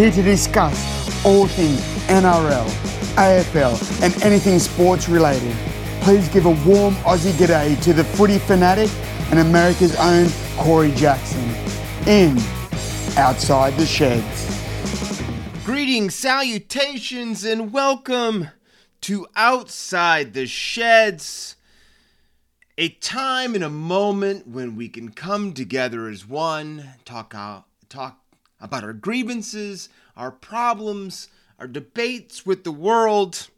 here to discuss all things NRL, AFL, and anything sports related. Please give a warm Aussie g'day to the footy fanatic and America's own Corey Jackson in Outside the Sheds. Greetings, salutations, and welcome to Outside the Sheds. A time and a moment when we can come together as one, talk out, talk about our grievances, our problems, our debates with the world,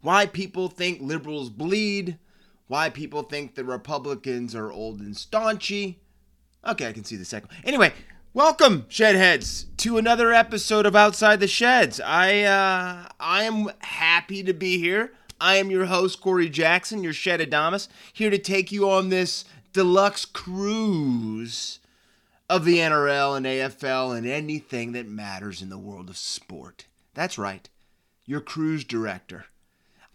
why people think liberals bleed, why people think the Republicans are old and staunchy. Okay, I can see the second. Anyway, welcome, Shedheads, to another episode of Outside the Sheds. I uh, I am happy to be here. I am your host, Corey Jackson, your Shed Adamus, here to take you on this deluxe cruise of the NRL and AFL and anything that matters in the world of sport. That's right, your cruise director.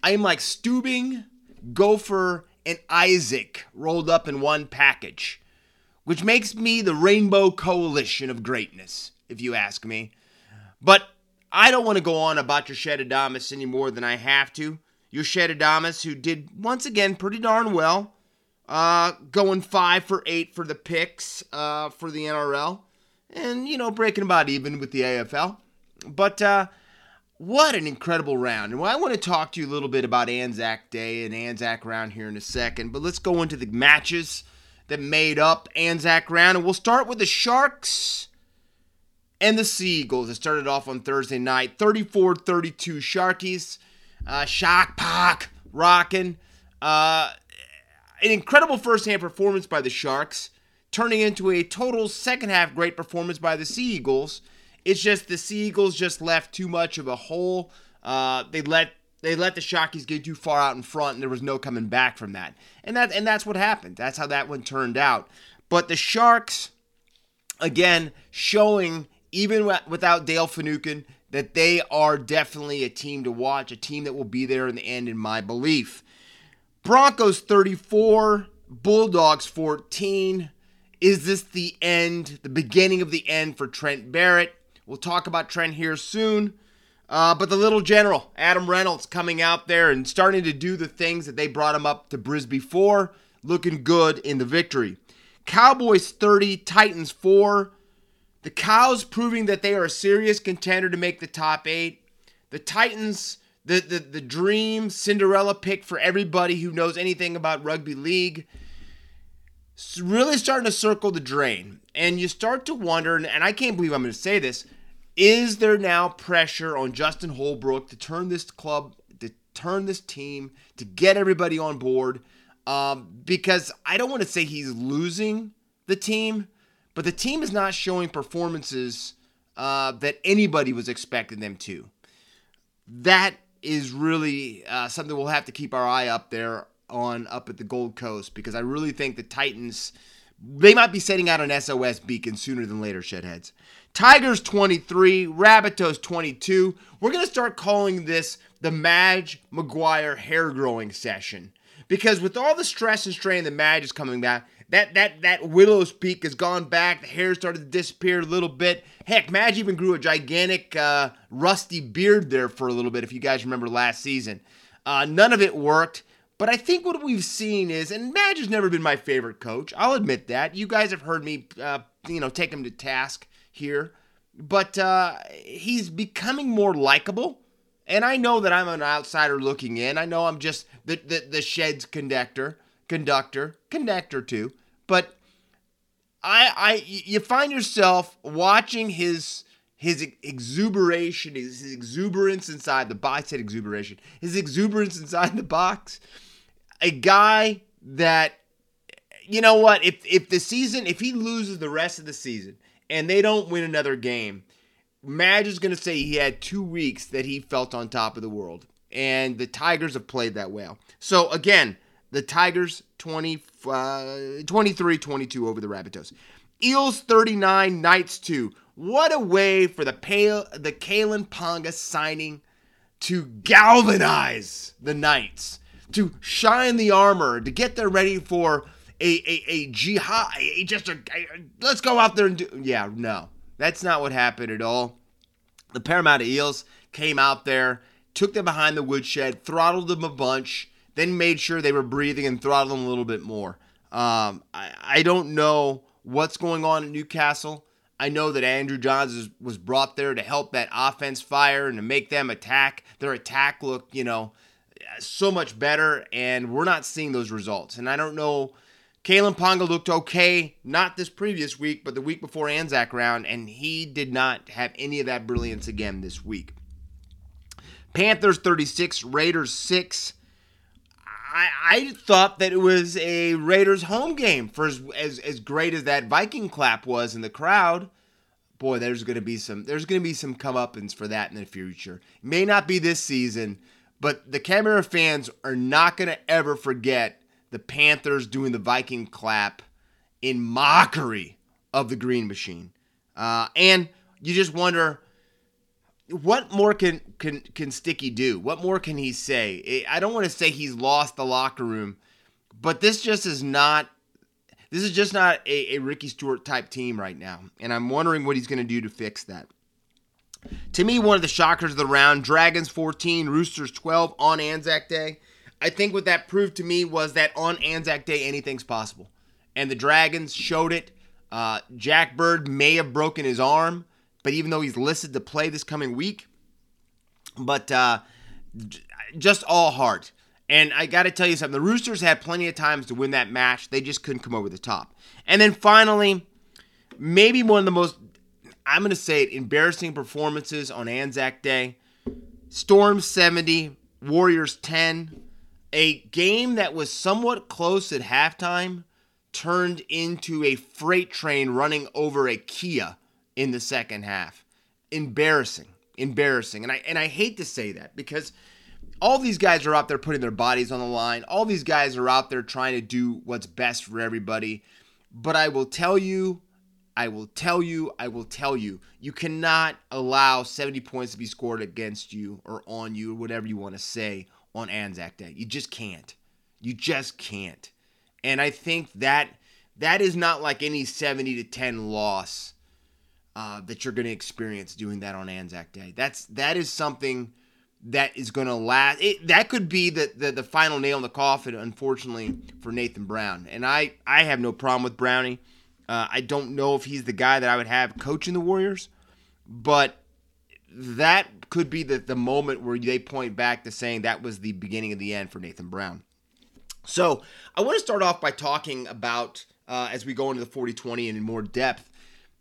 I am like Stubing, Gopher, and Isaac rolled up in one package, which makes me the Rainbow Coalition of greatness, if you ask me. But I don't want to go on about your Shed Adamus any more than I have to your Adamas, who did once again pretty darn well, uh, going five for eight for the picks uh, for the NRL, and you know breaking about even with the AFL. But uh, what an incredible round! And I want to talk to you a little bit about Anzac Day and Anzac round here in a second. But let's go into the matches that made up Anzac round, and we'll start with the Sharks and the Sea Eagles. It started off on Thursday night, 34-32 Sharkies uh, Shark Park rocking. Uh, an incredible first hand performance by the Sharks, turning into a total second half great performance by the Sea Eagles. It's just the Sea Eagles just left too much of a hole. Uh, they let they let the Sharkies get too far out in front, and there was no coming back from that. And that and that's what happened. That's how that one turned out. But the Sharks, again, showing even without Dale Finucane, that they are definitely a team to watch, a team that will be there in the end, in my belief. Broncos 34, Bulldogs 14. Is this the end, the beginning of the end for Trent Barrett? We'll talk about Trent here soon. Uh, but the little general, Adam Reynolds, coming out there and starting to do the things that they brought him up to Brisbane for, looking good in the victory. Cowboys 30, Titans 4. The Cows proving that they are a serious contender to make the top eight. The Titans, the, the, the dream Cinderella pick for everybody who knows anything about rugby league, really starting to circle the drain. And you start to wonder, and I can't believe I'm going to say this, is there now pressure on Justin Holbrook to turn this club, to turn this team, to get everybody on board? Um, because I don't want to say he's losing the team, but the team is not showing performances uh, that anybody was expecting them to. That is really uh, something we'll have to keep our eye up there on up at the Gold Coast because I really think the Titans they might be setting out an SOS beacon sooner than later, shedheads. Tigers 23, Rabbitohs 22. We're going to start calling this the Madge Maguire hair growing session because with all the stress and strain that Madge is coming back, that that that widow's peak has gone back. The hair started to disappear a little bit. Heck, Madge even grew a gigantic uh, rusty beard there for a little bit. If you guys remember last season, uh, none of it worked. But I think what we've seen is, and Madge has never been my favorite coach. I'll admit that. You guys have heard me, uh, you know, take him to task here. But uh, he's becoming more likable. And I know that I'm an outsider looking in. I know I'm just the, the, the shed's conductor, conductor, connector too. But I, I, you find yourself watching his his exuberation, his, exuberance inside the box. I said exuberation. His exuberance inside the box. A guy that, you know what? If if the season, if he loses the rest of the season and they don't win another game, Madge is going to say he had two weeks that he felt on top of the world, and the Tigers have played that well. So again, the Tigers 20, uh, 23 22 over the Rabbitohs. Eels 39, Knights 2. What a way for the pale, the Kalyn Ponga signing to galvanize the Knights, to shine the armor, to get them ready for a, a, a jihad, a, just a, a, let's go out there and do. Yeah, no, that's not what happened at all. The Parramatta Eels came out there, took them behind the woodshed, throttled them a bunch, then made sure they were breathing and throttled them a little bit more. Um, I, I don't know what's going on at Newcastle. I know that Andrew Johns was brought there to help that offense fire and to make them attack, their attack look, you know, so much better. And we're not seeing those results. And I don't know. Kalyn Ponga looked okay, not this previous week, but the week before Anzac round, and he did not have any of that brilliance again this week. Panthers 36, Raiders 6. I, I thought that it was a Raiders home game for as, as, as great as that Viking clap was in the crowd. Boy, there's gonna be some there's gonna be some comeuppance for that in the future. It may not be this season, but the Canberra fans are not gonna ever forget the Panthers doing the Viking clap in mockery of the Green Machine. Uh, and you just wonder what more can can can Sticky do? What more can he say? I don't want to say he's lost the locker room, but this just is not. This is just not a, a Ricky Stuart type team right now, and I'm wondering what he's going to do to fix that. To me, one of the shockers of the round: Dragons 14, Roosters 12 on Anzac Day. I think what that proved to me was that on Anzac Day anything's possible, and the Dragons showed it. Uh, Jack Bird may have broken his arm but even though he's listed to play this coming week, but uh, just all heart. And I got to tell you something the Roosters had plenty of times to win that match. They just couldn't come over the top. And then finally, maybe one of the most, I'm going to say it, embarrassing performances on Anzac Day Storm 70, Warriors 10. A game that was somewhat close at halftime turned into a freight train running over a Kia in the second half. Embarrassing. Embarrassing. And I and I hate to say that because all these guys are out there putting their bodies on the line. All these guys are out there trying to do what's best for everybody. But I will tell you, I will tell you, I will tell you, you cannot allow 70 points to be scored against you or on you or whatever you want to say on Anzac Day. You just can't. You just can't. And I think that that is not like any 70 to 10 loss uh, that you're going to experience doing that on Anzac Day. That's that is something that is going to last. It, that could be the, the the final nail in the coffin, unfortunately for Nathan Brown. And I I have no problem with Brownie. Uh, I don't know if he's the guy that I would have coaching the Warriors, but that could be the, the moment where they point back to saying that was the beginning of the end for Nathan Brown. So I want to start off by talking about, uh, as we go into the 40 20 and in more depth,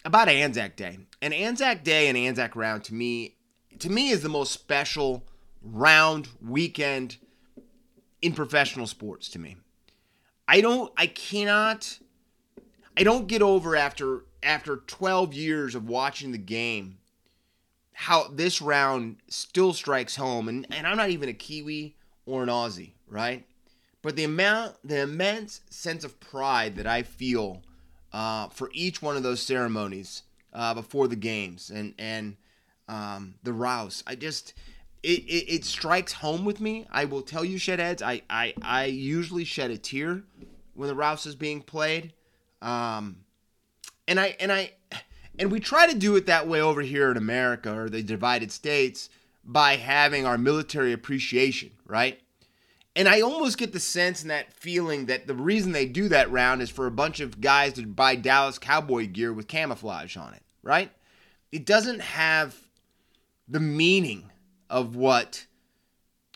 about Anzac Day. And Anzac Day and Anzac Round to me to me is the most special round weekend in professional sports to me. I don't I cannot I don't get over after after 12 years of watching the game how this round still strikes home and, and I'm not even a Kiwi or an Aussie, right? But the amount the immense sense of pride that I feel uh, for each one of those ceremonies uh, before the games and and um, the rouse. I just it, it, it, strikes home with me. I will tell you, Shedheads, I, I, I usually shed a tear when the rouse is being played. Um, and I and I and we try to do it that way over here in America or the divided states by having our military appreciation, right? And I almost get the sense and that feeling that the reason they do that round is for a bunch of guys to buy Dallas Cowboy gear with camouflage on it, right? It doesn't have the meaning of what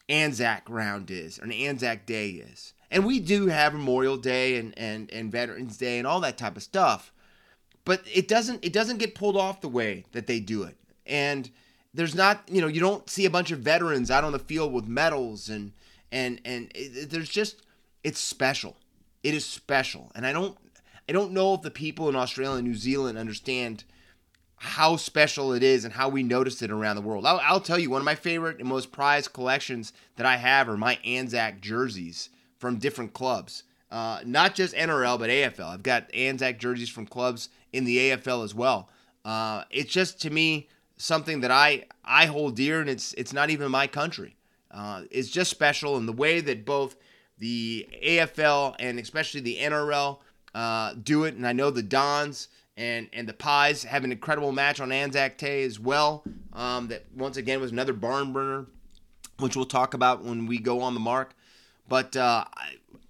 Anzac round is or an Anzac Day is. And we do have Memorial Day and, and, and Veterans Day and all that type of stuff. But it doesn't it doesn't get pulled off the way that they do it. And there's not, you know, you don't see a bunch of veterans out on the field with medals and and and it, there's just it's special. It is special, and I don't I don't know if the people in Australia and New Zealand understand how special it is and how we notice it around the world. I'll, I'll, tell you, one of my favorite and most prized collections that I have are my Anzac jerseys from different clubs. Uh, not just NRL, but AFL. I've got Anzac jerseys from clubs in the AFL as well. Uh, it's just to me something that I I hold dear, and it's it's not even my country uh, is just special. And the way that both the AFL and especially the NRL uh, do it, and I know the Dons and and the Pies have an incredible match on Anzac Day as well. Um, that once again was another barn burner, which we'll talk about when we go on the mark. But uh,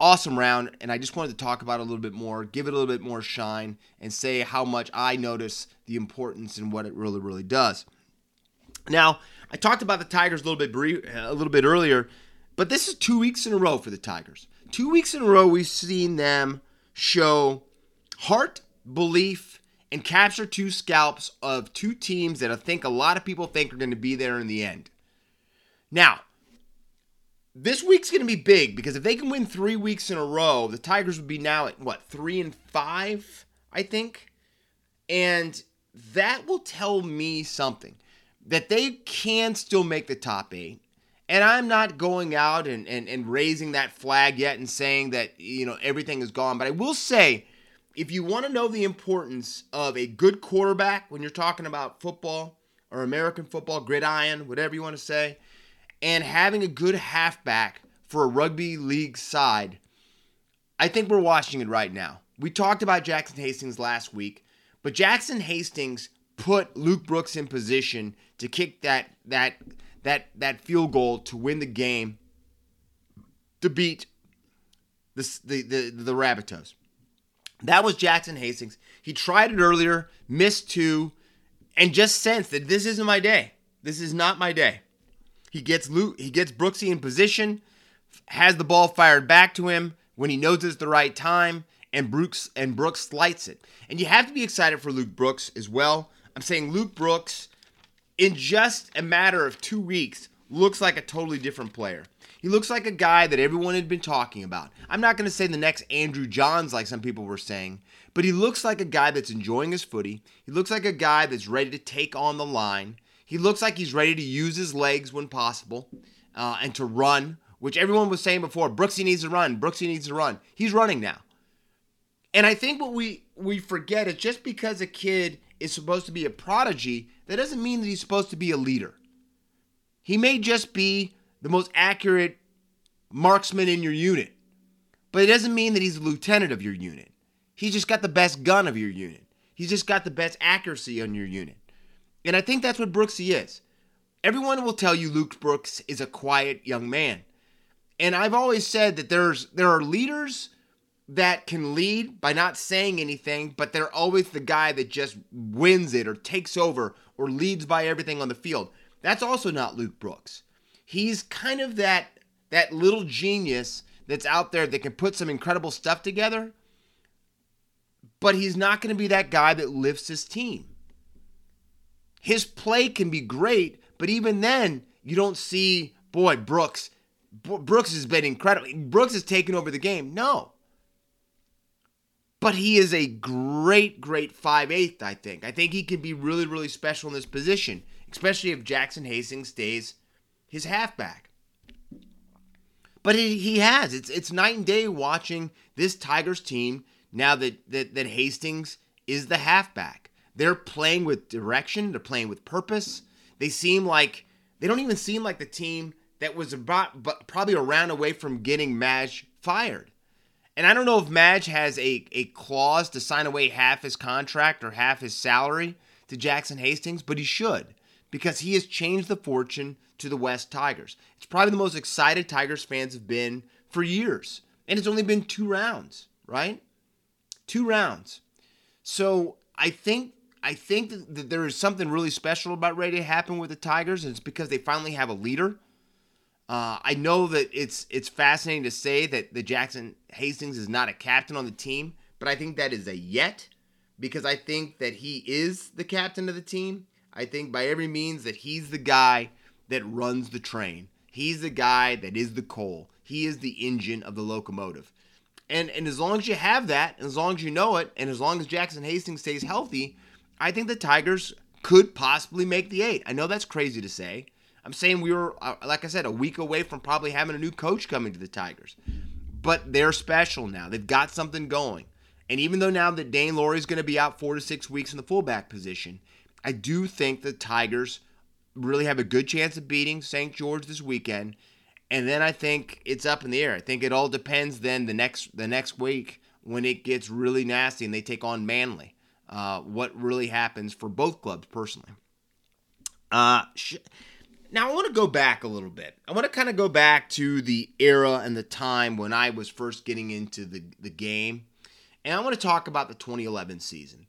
awesome round, and I just wanted to talk about it a little bit more, give it a little bit more shine, and say how much I notice the importance and what it really, really does. Now, I talked about the Tigers a little bit brief, uh, a little bit earlier, but this is two weeks in a row for the Tigers. Two weeks in a row, we've seen them show heart, belief, and capture two scalps of two teams that I think a lot of people think are going to be there in the end. Now, this week's going to be big because if they can win three weeks in a row, the Tigers would be now at what three and five, I think, and that will tell me something that they can still make the top eight. And I'm not going out and, and, and raising that flag yet and saying that, you know, everything is gone. But I will say, if you want to know the importance of a good quarterback when you're talking about football or American football, gridiron, whatever you want to say, and having a good halfback for a rugby league side, I think we're watching it right now. We talked about Jackson Hastings last week, but Jackson Hastings put Luke Brooks in position to kick that that that that field goal to win the game to beat the the the, the Rabbitohs. That was Jackson Hastings. He tried it earlier, missed two, and just sensed that this isn't my day. This is not my day. He gets Luke, he gets Brooksy in position, has the ball fired back to him when he knows it's the right time, and Brooks and Brooks slights it. And you have to be excited for Luke Brooks as well. I'm saying Luke Brooks in just a matter of two weeks, looks like a totally different player. He looks like a guy that everyone had been talking about. I'm not going to say the next Andrew Johns, like some people were saying, but he looks like a guy that's enjoying his footy. He looks like a guy that's ready to take on the line. He looks like he's ready to use his legs when possible uh, and to run, which everyone was saying before. Brooksy needs to run. Brooksy needs to run. He's running now. And I think what we, we forget is just because a kid is supposed to be a prodigy, that doesn't mean that he's supposed to be a leader. He may just be the most accurate marksman in your unit, but it doesn't mean that he's a lieutenant of your unit. He's just got the best gun of your unit. He's just got the best accuracy on your unit. And I think that's what Brooksy is. Everyone will tell you Luke Brooks is a quiet young man. And I've always said that there's there are leaders that can lead by not saying anything, but they're always the guy that just wins it or takes over or leads by everything on the field. That's also not Luke Brooks. He's kind of that that little genius that's out there that can put some incredible stuff together, but he's not going to be that guy that lifts his team. His play can be great, but even then, you don't see, boy, Brooks. Brooks has been incredible. Brooks has taken over the game. No. But he is a great, great 5 8, I think. I think he can be really, really special in this position, especially if Jackson Hastings stays his halfback. But he, he has. It's it's night and day watching this Tigers team now that, that, that Hastings is the halfback. They're playing with direction, they're playing with purpose. They seem like they don't even seem like the team that was about but probably a round away from getting Madge fired. And I don't know if Madge has a, a clause to sign away half his contract or half his salary to Jackson Hastings, but he should because he has changed the fortune to the West Tigers. It's probably the most excited Tigers fans have been for years. And it's only been two rounds, right? Two rounds. So I think I think that there is something really special about ready to happen with the Tigers, and it's because they finally have a leader uh, I know that it's it's fascinating to say that the Jackson Hastings is not a captain on the team, but I think that is a yet because I think that he is the captain of the team. I think by every means that he's the guy that runs the train. He's the guy that is the coal. He is the engine of the locomotive. And and as long as you have that, as long as you know it, and as long as Jackson Hastings stays healthy, I think the Tigers could possibly make the eight. I know that's crazy to say, I'm saying we were, uh, like I said, a week away from probably having a new coach coming to the Tigers. But they're special now. They've got something going. And even though now that Daine is going to be out four to six weeks in the fullback position, I do think the Tigers really have a good chance of beating St. George this weekend. And then I think it's up in the air. I think it all depends then the next the next week when it gets really nasty and they take on Manly. uh, what really happens for both clubs personally. Uh, sh- now, I want to go back a little bit. I want to kind of go back to the era and the time when I was first getting into the, the game. And I want to talk about the 2011 season.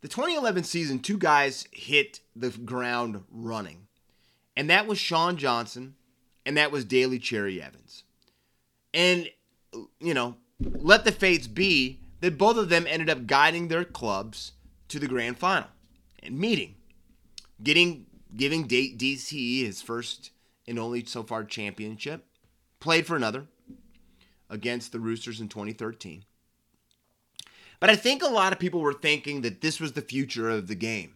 The 2011 season, two guys hit the ground running. And that was Shaun Johnson and that was Daly Cherry Evans. And, you know, let the fates be that both of them ended up guiding their clubs to the grand final and meeting, getting giving DCE his first and only so far championship. Played for another against the Roosters in 2013. But I think a lot of people were thinking that this was the future of the game.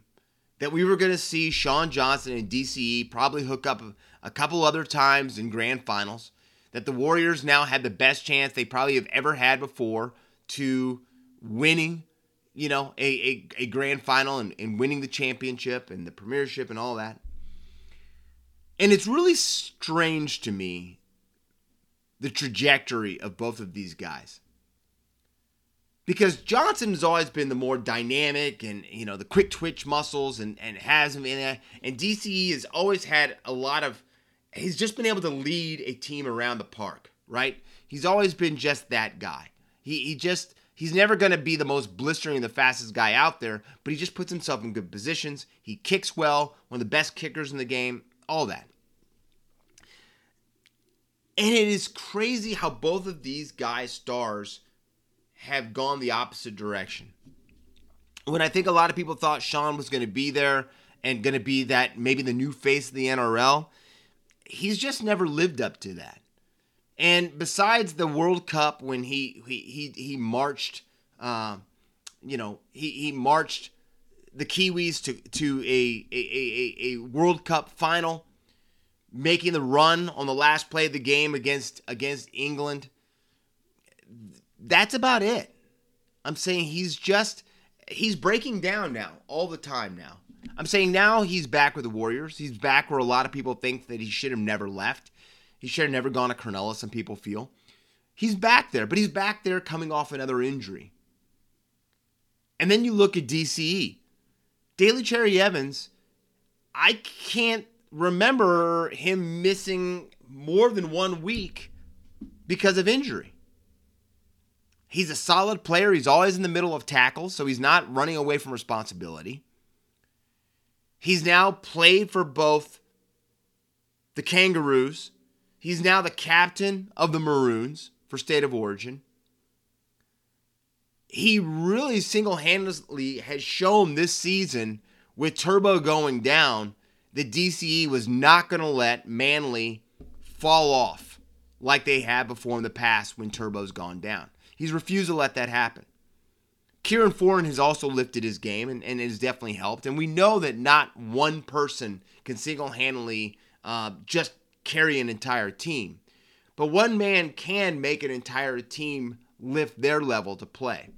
That we were going to see Shaun Johnson and DCE probably hook up a couple other times in grand finals. That the Warriors now had the best chance they probably have ever had before to winning you know, a, a, a grand final and, and winning the championship and the premiership and all that. And it's really strange to me the trajectory of both of these guys. Because Johnson has always been the more dynamic and, you know, the quick twitch muscles and, and has him in there. And DCE has always had a lot of, he's just been able to lead a team around the park, right? He's always been just that guy. He, he just, He's never going to be the most blistering, and the fastest guy out there, but he just puts himself in good positions. He kicks well, one of the best kickers in the game, all that. And it is crazy how both of these guys' stars have gone the opposite direction. When I think a lot of people thought Shaun was going to be there and going to be that maybe the new face of the NRL, he's just never lived up to that. And besides the World Cup, when he he he, he marched, uh, you know, he, he marched the Kiwis to to a, a, a, a World Cup final, making the run on the last play of the game against against England. That's about it. I'm saying he's just he's breaking down now all the time now. I'm saying now he's back with the Warriors. He's back where a lot of people think that he should have never left. He should have never gone to Cronulla, some people feel. He's back there, but he's back there coming off another injury. And then you look at DCE. Daly Cherry Evans, I can't remember him missing more than one week because of injury. He's a solid player. He's always in the middle of tackles, so he's not running away from responsibility. He's now played for both the Kangaroos He's now the captain of the Maroons for State of Origin. He really single handedly has shown this season with Turbo going down that DCE was not going to let Manly fall off like they have before in the past when Turbo's gone down. He's refused to let that happen. Kieran Foran has also lifted his game and, and has definitely helped. And we know that not one person can single handedly uh, just carry an entire team. But one man can make an entire team lift their level to play.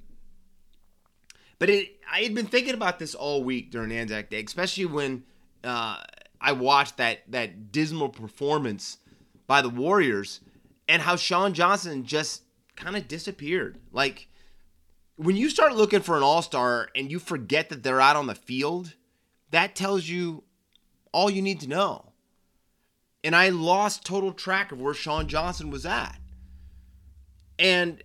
But it, I had been thinking about this all week during Anzac Day, especially when uh, I watched that that dismal performance by the Warriors and how Shaun Johnson just kind of disappeared. Like when you start looking for an all star and you forget that they're out on the field, that tells you all you need to know and I lost total track of where Shaun Johnson was at. And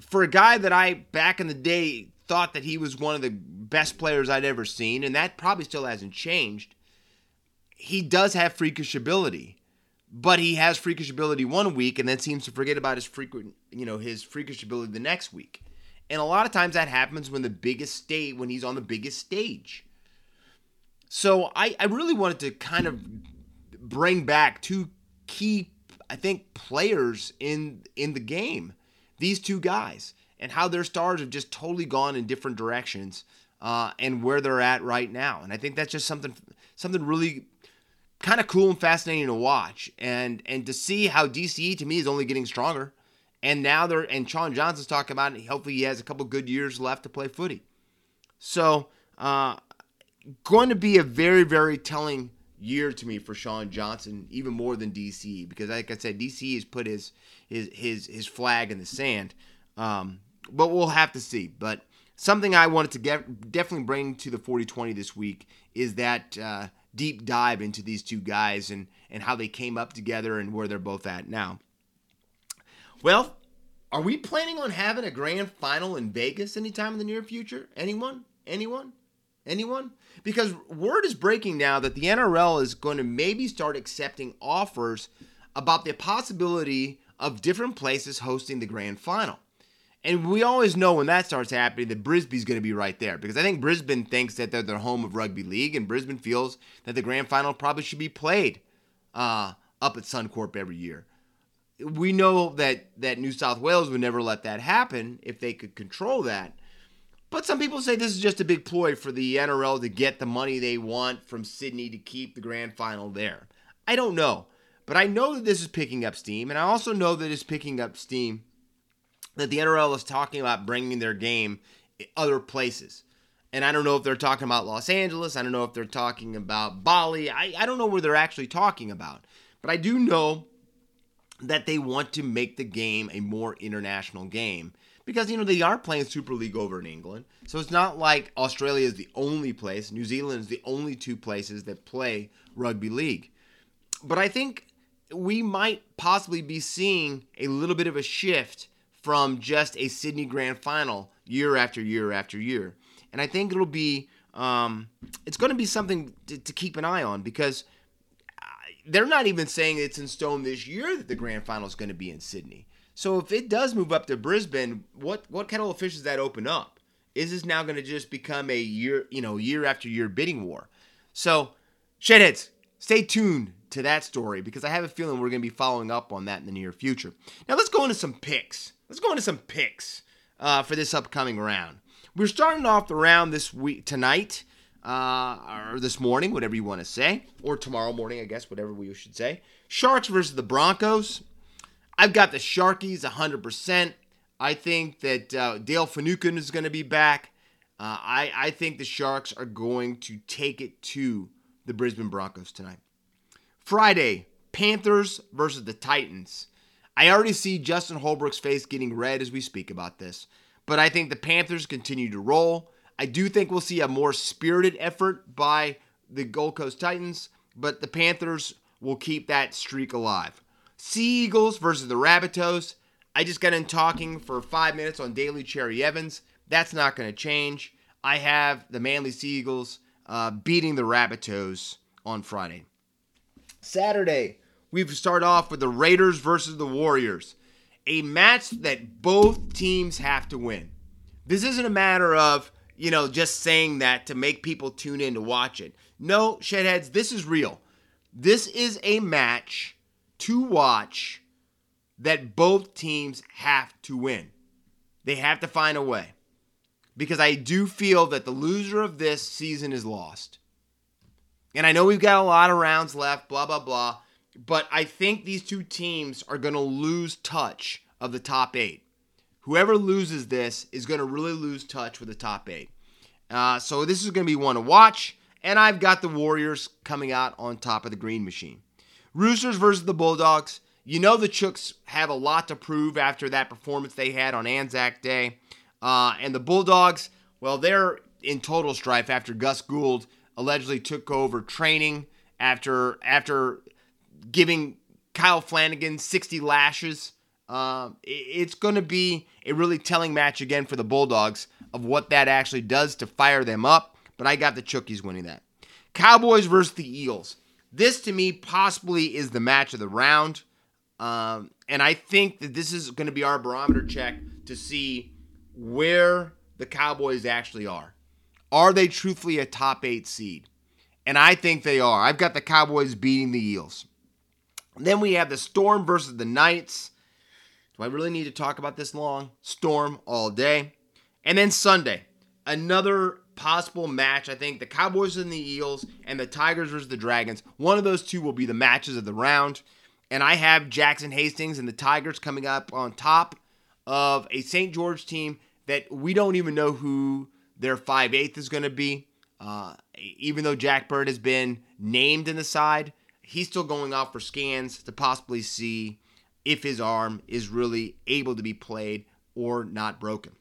for a guy that I back in the day thought that he was one of the best players I'd ever seen, and that probably still hasn't changed, he does have freakish ability. But he has freakish ability one week and then seems to forget about his frequent, you know, his freakish ability the next week. And a lot of times that happens when the biggest stage when he's on the biggest stage. So I, I really wanted to kind of bring back two key, I think, players in in the game. These two guys and how their stars have just totally gone in different directions uh, and where they're at right now. And I think that's just something something really kind of cool and fascinating to watch and and to see how DCE to me is only getting stronger. And now they're and Shaun Johnson's talking about it. Hopefully he has a couple good years left to play footy. So uh, going to be a very very telling year to me for Shaun Johnson, even more than DC, because like I said, DC has put his his his his flag in the sand. Um, but we'll have to see. But something I wanted to get, definitely bring to the 40-20 this week is that uh, deep dive into these two guys and and how they came up together and where they're both at now. Well, are we planning on having a grand final in Vegas anytime in the near future? Anyone? Anyone? Anyone? Because word is breaking now that the NRL is going to maybe start accepting offers about the possibility of different places hosting the grand final. And we always know when that starts happening that Brisbane's going to be right there because I think Brisbane thinks that they're the home of rugby league, and Brisbane feels that the grand final probably should be played uh, up at Suncorp every year. We know that that New South Wales would never let that happen if they could control that. But some people say this is just a big ploy for the NRL to get the money they want from Sydney to keep the grand final there. I don't know. But I know that this is picking up steam, and I also know that it's picking up steam that the NRL is talking about bringing their game other places. And I don't know if they're talking about Los Angeles. I don't know if they're talking about Bali. I, I don't know where they're actually talking about. But I do know that they want to make the game a more international game because you know they are playing Super League over in England. So it's not like Australia is the only place, New Zealand is the only two places that play rugby league. But I think we might possibly be seeing a little bit of a shift from just a Sydney Grand Final year after year after year. And I think it'll be um, it's going to be something to, to, keep an eye on because uh, they're not even saying it's in stone this year that the Grand Final is going to be in Sydney. So if it does move up to Brisbane, what what kettle of fish does that open up? Is this now going to just become a year, you know, year after year bidding war? So, shedheads, stay tuned to that story because I have a feeling we're going to be following up on that in the near future. Now let's go into some picks. Let's go into some picks uh, for this upcoming round. We're starting off the round this week tonight, uh, or this morning, whatever you want to say, or tomorrow morning, I guess, whatever we should say. Sharks versus the Broncos. I've got the Sharkies 100%. I think that uh, Dale Finucane is going to be back. Uh, I, I think the Sharks are going to take it to the Brisbane Broncos tonight. Friday, Panthers versus the Titans. I already see Justin Holbrook's face getting red as we speak about this, but I think the Panthers continue to roll. I do think we'll see a more spirited effort by the Gold Coast Titans, but the Panthers will keep that streak alive. Sea Eagles versus the Rabbitohs. I just got in talking for five minutes on Daly Cherry Evans. That's not going to change. I have the Manly Sea Eagles uh, beating the Rabbitohs on Friday. Saturday, we start off with the Raiders versus the Warriors, a match that both teams have to win. This isn't a matter of, you know, just saying that to make people tune in to watch it. No, shedheads, this is real. This is a match to watch that both teams have to win. They have to find a way. Because I do feel that the loser of this season is lost. And I know we've got a lot of rounds left, blah, blah, blah. But I think these two teams are going to lose touch of the top eight. Whoever loses this is going to really lose touch with the top eight. Uh, so this is going to be one to watch. And I've got the Warriors coming out on top of the green machine. Roosters versus the Bulldogs. You know the Chooks have a lot to prove after that performance they had on Anzac Day. Uh, and the Bulldogs, well, they're in total strife after Gus Gould allegedly took over training after after giving Kyle Flanagan 60 lashes. Uh, it's going to be a really telling match again for the Bulldogs of what that actually does to fire them up. But I got the Chookies winning that. Cowboys versus the Eagles. This to me possibly is the match of the round. Um, and I think that this is going to be our barometer check to see where the Cowboys actually are. Are they truthfully a top eight seed? And I think they are. I've got the Cowboys beating the Eels. Then we have the Storm versus the Knights. Do I really need to talk about this long? Storm all day. And then Sunday, another possible match. I think the Cowboys and the Eels and the Tigers versus the Dragons. One of those two will be the matches of the round. And I have Jackson Hastings and the Tigers coming up on top of a St. George team that we don't even know who their 5 8 is going to be. Uh, even though Jack Bird has been named in the side, he's still going off for scans to possibly see if his arm is really able to be played or not broken.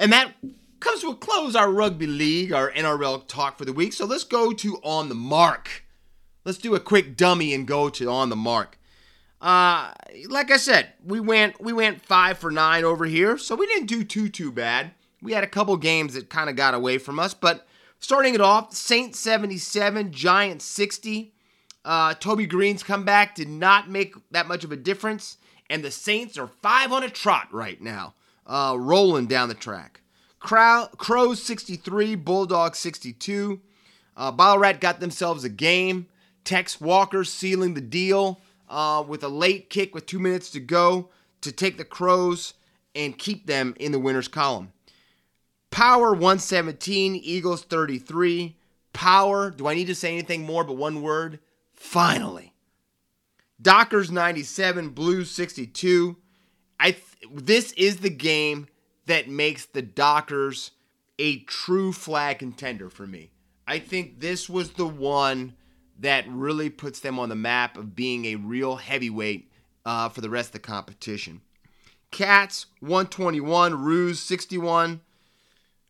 And that comes to a close our rugby league, our NRL talk for the week. So let's go to on the mark. Let's do a quick dummy and go to on the mark. Uh, like I said, we went we went five for nine over here, so we didn't do too too bad. We had a couple games that kind of got away from us, but starting it off, Saints 77, Giants 60. Uh, Toby Greene's comeback did not make that much of a difference, and the Saints are five on a trot right now, uh, rolling down the track. Crow, Crows 63, Bulldogs 62. Uh, Rat got themselves a game. Tex Walker sealing the deal uh, with a late kick with two minutes to go to take the Crows and keep them in the winner's column. Power 117, Eagles 33. Power, do I need to say anything more but one word? Finally. Dockers 97, Blues 62. I th- this is the game that makes the Dockers a true flag contender for me. I think this was the one that really puts them on the map of being a real heavyweight uh, for the rest of the competition. Cats 121, Roos 61.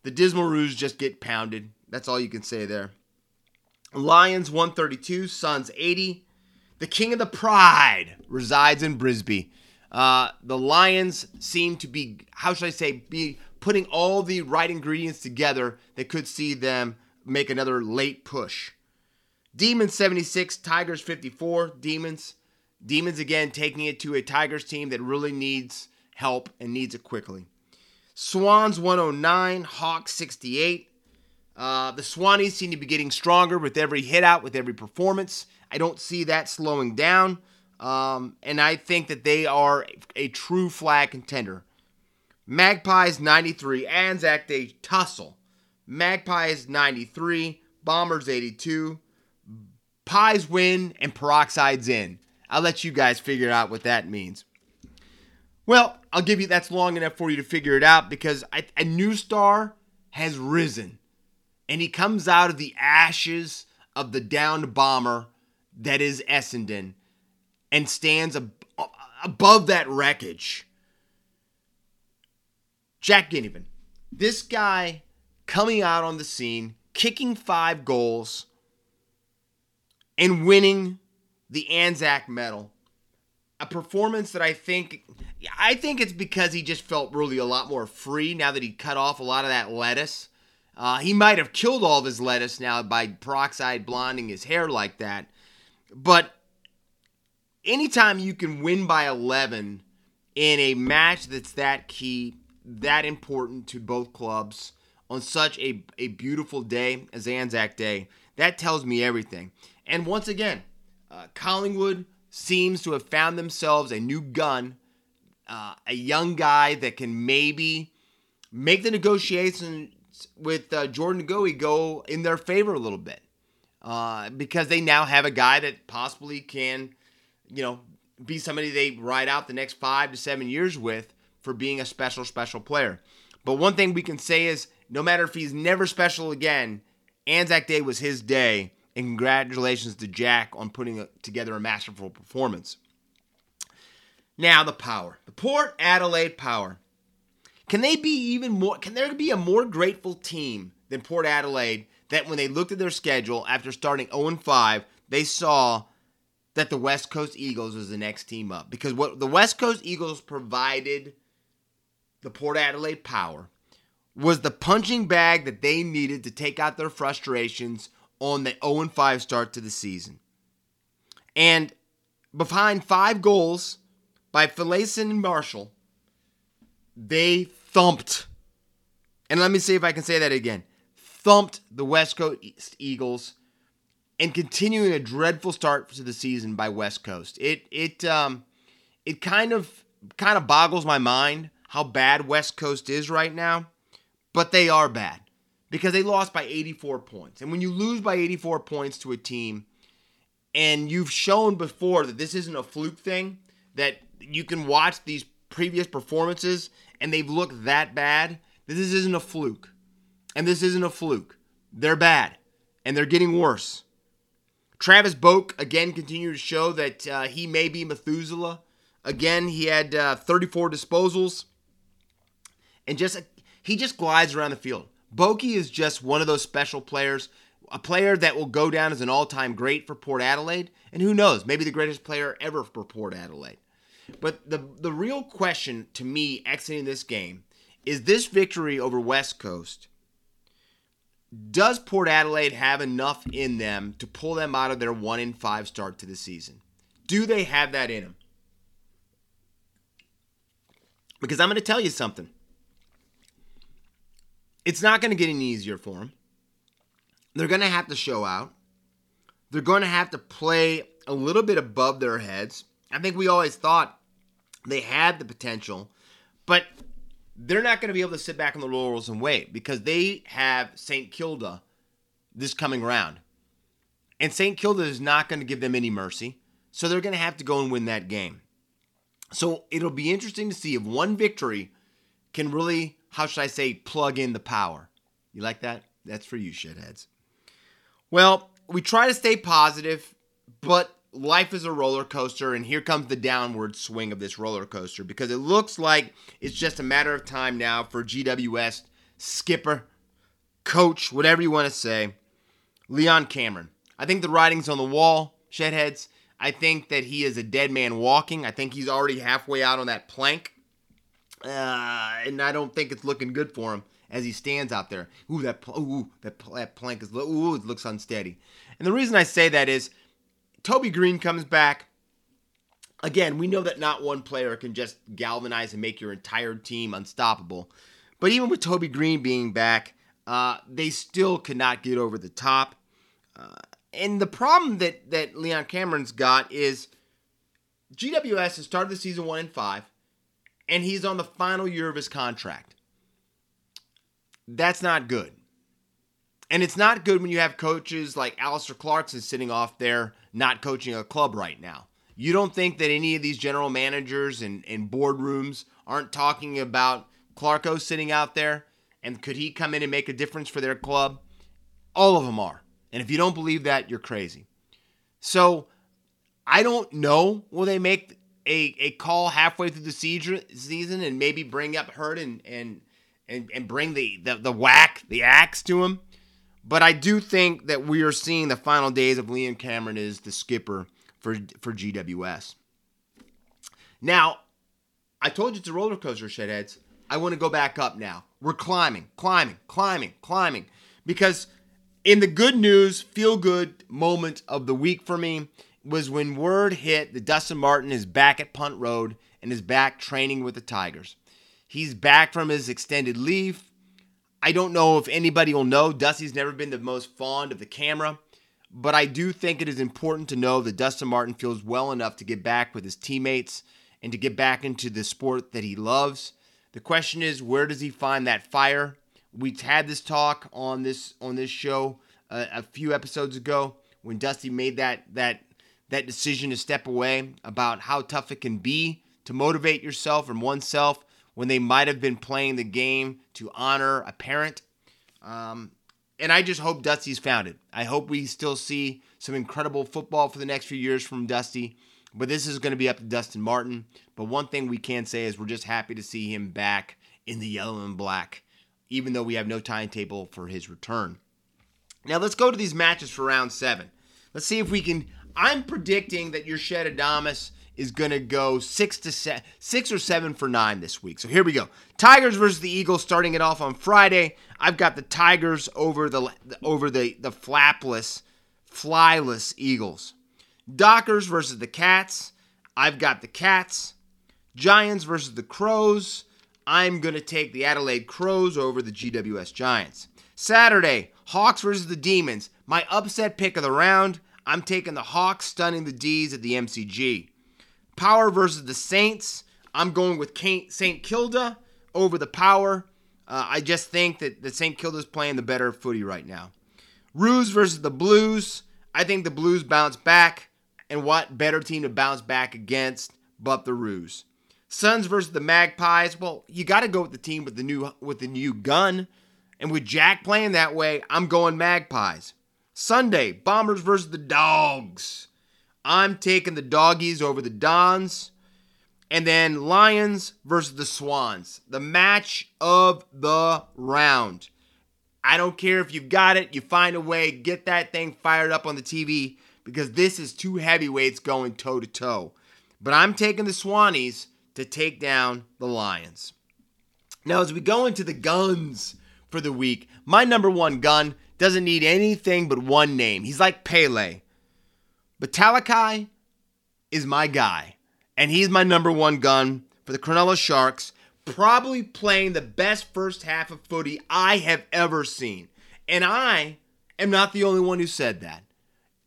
The Dismal Roos just get pounded. That's all you can say there. Lions 132, Suns 80. The king of the pride resides in Brisbane. Uh, the Lions seem to be, how should I say, be putting all the right ingredients together that could see them make another late push. Demons 76, Tigers 54. Demons. Demons again taking it to a Tigers team that really needs help and needs it quickly. Swans 109, Hawks 68. Uh, the Swannies seem to be getting stronger with every hit out, with every performance. I don't see that slowing down. Um, and I think that they are a true flag contender. Magpies 93, Anzac Day tussle. Magpies 93, Bombers 82. Pies win and Peroxide's in. I'll let you guys figure out what that means. Well, I'll give you that's long enough for you to figure it out because I, a new star has risen and he comes out of the ashes of the downed bomber that is Essendon and stands ab- above that wreckage. Jack Ginnivan, this guy coming out on the scene, kicking five goals, and winning the Anzac medal. A performance that I think I think it's because he just felt really a lot more free now that he cut off a lot of that lettuce. Uh, he might have killed all of his lettuce now by peroxide blonding his hair like that. But anytime you can win by 11 in a match that's that key, that important to both clubs on such a, a beautiful day as Anzac Day, that tells me everything. And once again, uh, Collingwood seems to have found themselves a new gun, uh, a young guy that can maybe make the negotiations with uh, Jordan Goey go in their favor a little bit. Uh, because they now have a guy that possibly can, you know, be somebody they ride out the next five to seven years with for being a special, special player. But one thing we can say is no matter if he's never special again, Anzac Day was his day. And congratulations to Jack on putting together a masterful performance. Now, the power. The Port Adelaide power. Can they be even more? Can there be a more grateful team than Port Adelaide that when they looked at their schedule after starting 0 5, they saw that the West Coast Eagles was the next team up? Because what the West Coast Eagles provided the Port Adelaide Power was the punching bag that they needed to take out their frustrations on the 0 5 start to the season. And behind five goals by Finlayson and Marshall, they thumped. And let me see if I can say that again thumped the West Coast Eagles and continuing a dreadful start to the season by West Coast. It it um it kind of kind of boggles my mind how bad West Coast is right now, but they are bad because they lost by 84 points. And when you lose by 84 points to a team and you've shown before that this isn't a fluke thing, that you can watch these previous performances and they've looked that bad, this isn't a fluke. And this isn't a fluke. They're bad, and they're getting worse. Travis Boak again continued to show that uh, he may be Methuselah. Again, he had uh, 34 disposals, and just he just glides around the field. Boki is just one of those special players, a player that will go down as an all-time great for Port Adelaide, and who knows, maybe the greatest player ever for Port Adelaide. But the the real question to me exiting this game is this victory over West Coast. Does Port Adelaide have enough in them to pull them out of their one in five start to the season? Do they have that in them? Because I'm going to tell you something. It's not going to get any easier for them. They're going to have to show out. They're going to have to play a little bit above their heads. I think we always thought they had the potential, but they're not going to be able to sit back on the laurels and wait because they have St. Kilda this coming round. And St. Kilda is not going to give them any mercy. So they're going to have to go and win that game. So it'll be interesting to see if one victory can really, how should I say, plug in the power. You like that? That's for you, shedheads. Well, we try to stay positive, but life is a roller coaster, and here comes the downward swing of this roller coaster because it looks like it's just a matter of time now for GWS skipper, coach, whatever you want to say, Leon Cameron. I think the writing's on the wall, shedheads. I think that he is a dead man walking. I think he's already halfway out on that plank. Uh, and I don't think it's looking good for him as he stands out there. Ooh, that ooh, that, that plank is ooh, it looks unsteady. And the reason I say that is Toby Greene comes back. Again, we know that not one player can just galvanize and make your entire team unstoppable. But even with Toby Greene being back, uh, they still could not get over the top. Uh, and the problem that that Leon Cameron's got is GWS has started the season one and five, and he's on the final year of his contract. That's not good. And it's not good when you have coaches like Alastair Clarkson sitting off there not coaching a club right now. You don't think that any of these general managers and, and boardrooms aren't talking about Clarko sitting out there and could he come in and make a difference for their club? All of them are. And if you don't believe that, you're crazy. So I don't know. Will they make a, a call halfway through the season and maybe bring up Hurd and and and, and bring the, the the whack, the axe to him? But I do think that we are seeing the final days of Leon Cameron as the skipper for for GWS. Now, I told you it's a roller coaster, shedheads. I want to go back up now. We're climbing, climbing, climbing, climbing. Because in the good news, feel good moment of the week for me was when word hit that Dustin Martin is back at Punt Road and is back training with the Tigers. He's back from his extended leave. I don't know if anybody will know. Dusty's never been the most fond of the camera, but I do think it is important to know that Dustin Martin feels well enough to get back with his teammates and to get back into the sport that he loves. The question is, where does he find that fire? We've had this talk on this on this show uh, a few episodes ago when Dusty made that that that decision to step away about how tough it can be to motivate yourself and oneself when they might have been playing the game to honor a parent. Um, and I just hope Dusty's found it. I hope we still see some incredible football for the next few years from Dusty. But this is going to be up to Dustin Martin. But one thing we can say is we're just happy to see him back in the yellow and black, even though we have no timetable for his return. Now let's go to these matches for round seven. Let's see if we can. I'm predicting that your Shed Adamas is going to go six to se- six or seven for nine this week. So here we go. Tigers versus the Eagles, starting it off on Friday. I've got the Tigers over the over the the flapless, flyless Eagles. Dockers versus the Cats. I've got the Cats. Giants versus the Crows. I'm going to take the Adelaide Crows over the GWS Giants. Saturday, Hawks versus the Demons. My upset pick of the round. I'm taking the Hawks stunning the D's at the MCG. Power versus the Saints. I'm going with St. Kilda over the Power. Uh, I just think that the St. Kilda's playing the better footy right now. Roos versus the Blues. I think the Blues bounce back. And what better team to bounce back against but the Roos? Suns versus the Magpies. Well, you got to go with the team with the new with the new gun. And with Jack playing that way, I'm going Magpies. Sunday, Bombers versus the Dogs. I'm taking the doggies over the Dons. And then Lions versus the Swans, the match of the round. I don't care if you've got it, you find a way, get that thing fired up on the TV because this is two heavyweights going toe to toe. But I'm taking the Swannies to take down the Lions. Now, as we go into the guns for the week, my number one gun doesn't need anything but one name. He's like Pele. But Talakai is my guy, and he's my number one gun for the Cronulla Sharks, probably playing the best first half of footy I have ever seen. And I am not the only one who said that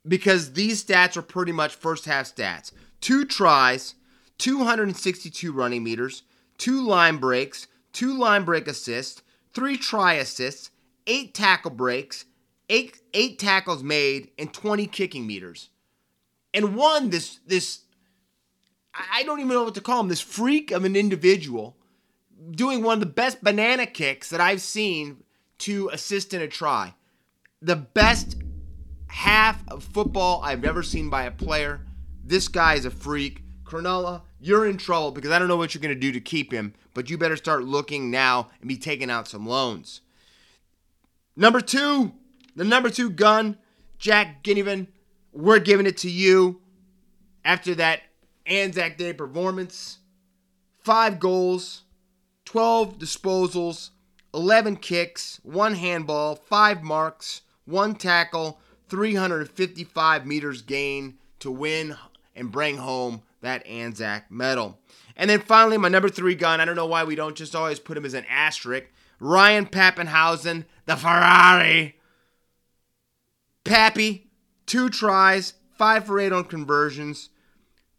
because these stats are pretty much first half stats. Two tries, 262 running meters, two line breaks, two line break assists, three try assists, eight tackle breaks, eight eight tackles made, and 20 kicking meters. And one this this I don't even know what to call him, this freak of an individual doing one of the best banana kicks that I've seen to assist in a try. The best half of football I've ever seen by a player. This guy is a freak. Cronulla, you're in trouble because I don't know what you're going to do to keep him, but you better start looking now and be taking out some loans. Number two, the number two gun, Jack Ginnivan. We're giving it to you after that Anzac Day performance. Five goals, 12 disposals, 11 kicks, one handball, five marks, one tackle, 355 meters gain to win and bring home that Anzac medal. And then finally, my number three gun. I don't know why we don't just always put him as an asterisk. Ryan Papenhuyzen, the Ferrari. Pappy, two tries, five for eight on conversions,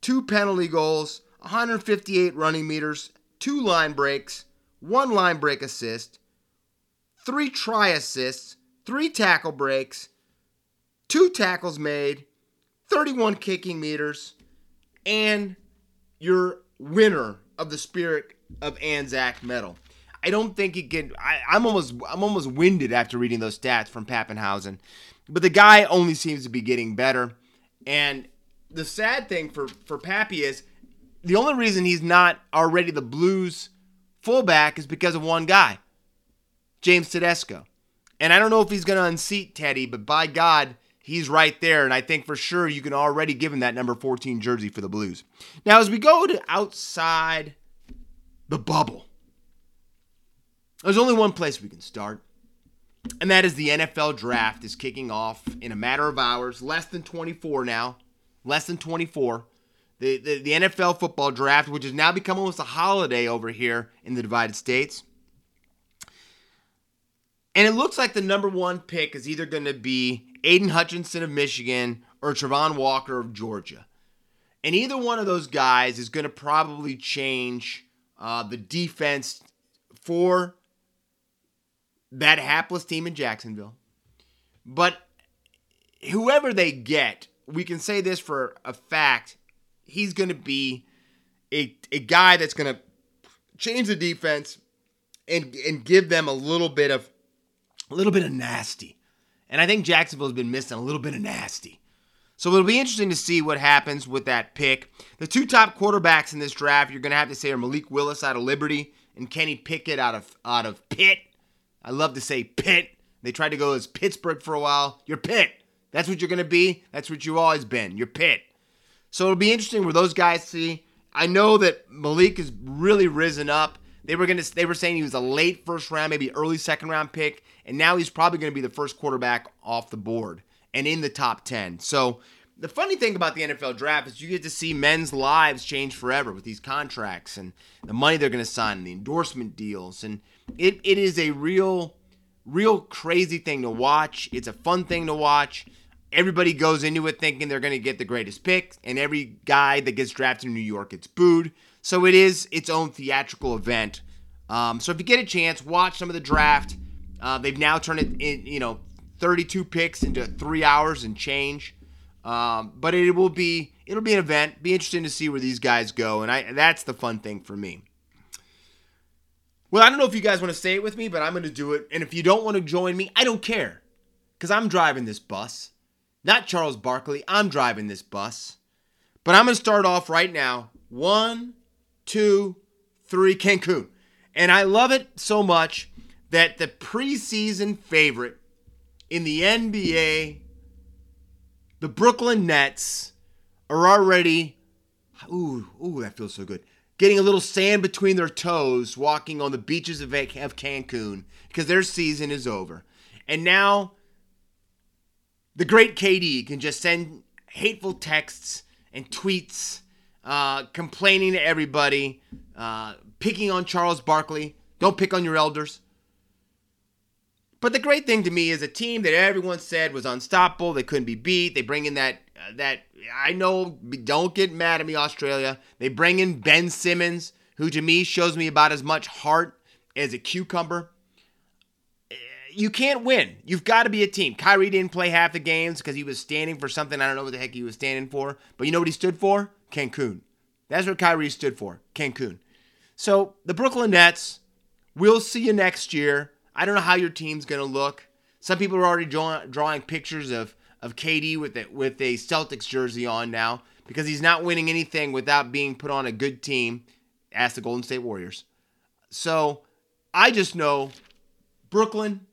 two penalty goals, 158 running meters, two line breaks, one line break assist, three try assists, three tackle breaks, two tackles made, 31 kicking meters, and your winner of the Spirit of Anzac medal. I don't think he can. I, am almost I'm almost winded after reading those stats from Papenhuyzen, but the guy only seems to be getting better. And the sad thing for for Pappy is the only reason he's not already the Blues fullback is because of one guy, James Tedesco. And I don't know if he's going to unseat Teddy, but by God, he's right there. And I think for sure you can already give him that number 14 jersey for the Blues. Now, as we go to outside the bubble, there's only one place we can start. And that is the NFL draft is kicking off in a matter of hours, less than 24 now, less than 24. The, the, the NFL football draft, which has now become almost a holiday over here in the divided states. And it looks like the number one pick is either going to be Aidan Hutchinson of Michigan or Travon Walker of Georgia. And either one of those guys is going to probably change uh, the defense for that hapless team in Jacksonville. But whoever they get, we can say this for a fact he's going to be a, a guy that's going to change the defense and and give them a little bit of a little bit of nasty. And I think Jacksonville's been missing a little bit of nasty. So it'll be interesting to see what happens with that pick. The two top quarterbacks in this draft, you're going to have to say are Malik Willis out of Liberty and Kenny Pickett out of out of Pitt. I love to say Pitt. They tried to go as Pittsburgh for a while. You're Pitt. That's what you're going to be. That's what you've always been. You're Pitt. So it'll be interesting where those guys see. I know that Malik has really risen up. They were gonna they were saying he was a late first round, maybe early second round pick, and now he's probably gonna be the first quarterback off the board and in the top ten. So the funny thing about the NFL draft is you get to see men's lives change forever with these contracts and the money they're gonna sign and the endorsement deals. And it, it is a real, real crazy thing to watch. It's a fun thing to watch everybody goes into it thinking they're going to get the greatest pick, and every guy that gets drafted in New York gets booed. So it is its own theatrical event. Um, so if you get a chance, watch some of the draft. Uh, they've now turned it, in, you know, 32 picks into three hours and change. Um, but it will be it'll be an event. Be interesting to see where these guys go, and I that's the fun thing for me. Well, I don't know if you guys want to say it with me, but I'm going to do it. And if you don't want to join me, I don't care, because I'm driving this bus. Not Charles Barkley. I'm driving this bus. But I'm going to start off right now. One, two, three, Cancun. And I love it so much that the preseason favorite in the NBA, the Brooklyn Nets, are already, ooh, ooh, that feels so good, getting a little sand between their toes walking on the beaches of, of Cancun because their season is over. And now the great KD can just send hateful texts and tweets uh, complaining to everybody, uh, picking on Charles Barkley. Don't pick on your elders. But the great thing to me is a team that everyone said was unstoppable. They couldn't be beat. They bring in that uh, that I know. Don't get mad at me, Australia. They bring in Ben Simmons, who to me shows me about as much heart as a cucumber. Uh, you can't win. You've got to be a team. Kyrie didn't play half the games because he was standing for something. I don't know what the heck he was standing for. But you know what he stood for? Cancun. That's what Kyrie stood for. Cancun. So the Brooklyn Nets, we'll see you next year. I don't know how your team's going to look. Some people are already draw, drawing pictures of, of KD with a, with a Celtics jersey on now because he's not winning anything without being put on a good team. Ask the Golden State Warriors. So I just know Brooklyn,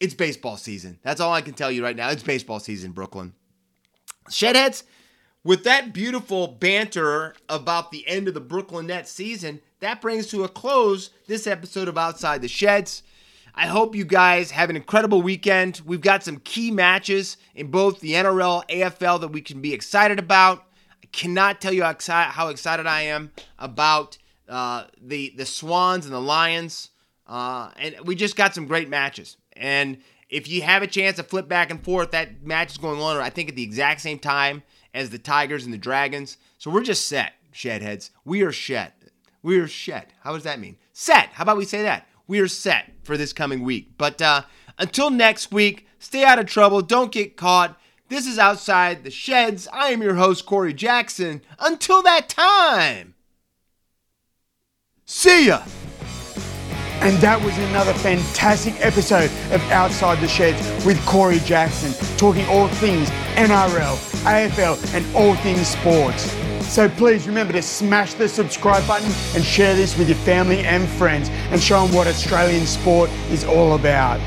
it's baseball season. That's all I can tell you right now. It's baseball season, Brooklyn. Shedheads, with that beautiful banter about the end of the Brooklyn Nets season, that brings to a close this episode of Outside the Sheds. I hope you guys have an incredible weekend. We've got some key matches in both the NRL, AFL that we can be excited about. I cannot tell you how, exci- how excited I am about uh, the the Swans and the Lions, uh, and we just got some great matches. And if you have a chance to flip back and forth, that match is going on, I think, at the exact same time as the Tigers and the Dragons. So we're just set, Shedheads. We are set. We are set. How does that mean? Set. How about we say that? We are set for this coming week. But uh, until next week, stay out of trouble. Don't get caught. This is Outside the Sheds. I am your host, Corey Jackson. Until that time, see ya. And that was another fantastic episode of Outside the Sheds with Corey Jackson, talking all things NRL, AFL, and all things sports. So please remember to smash the subscribe button and share this with your family and friends and show them what Australian sport is all about.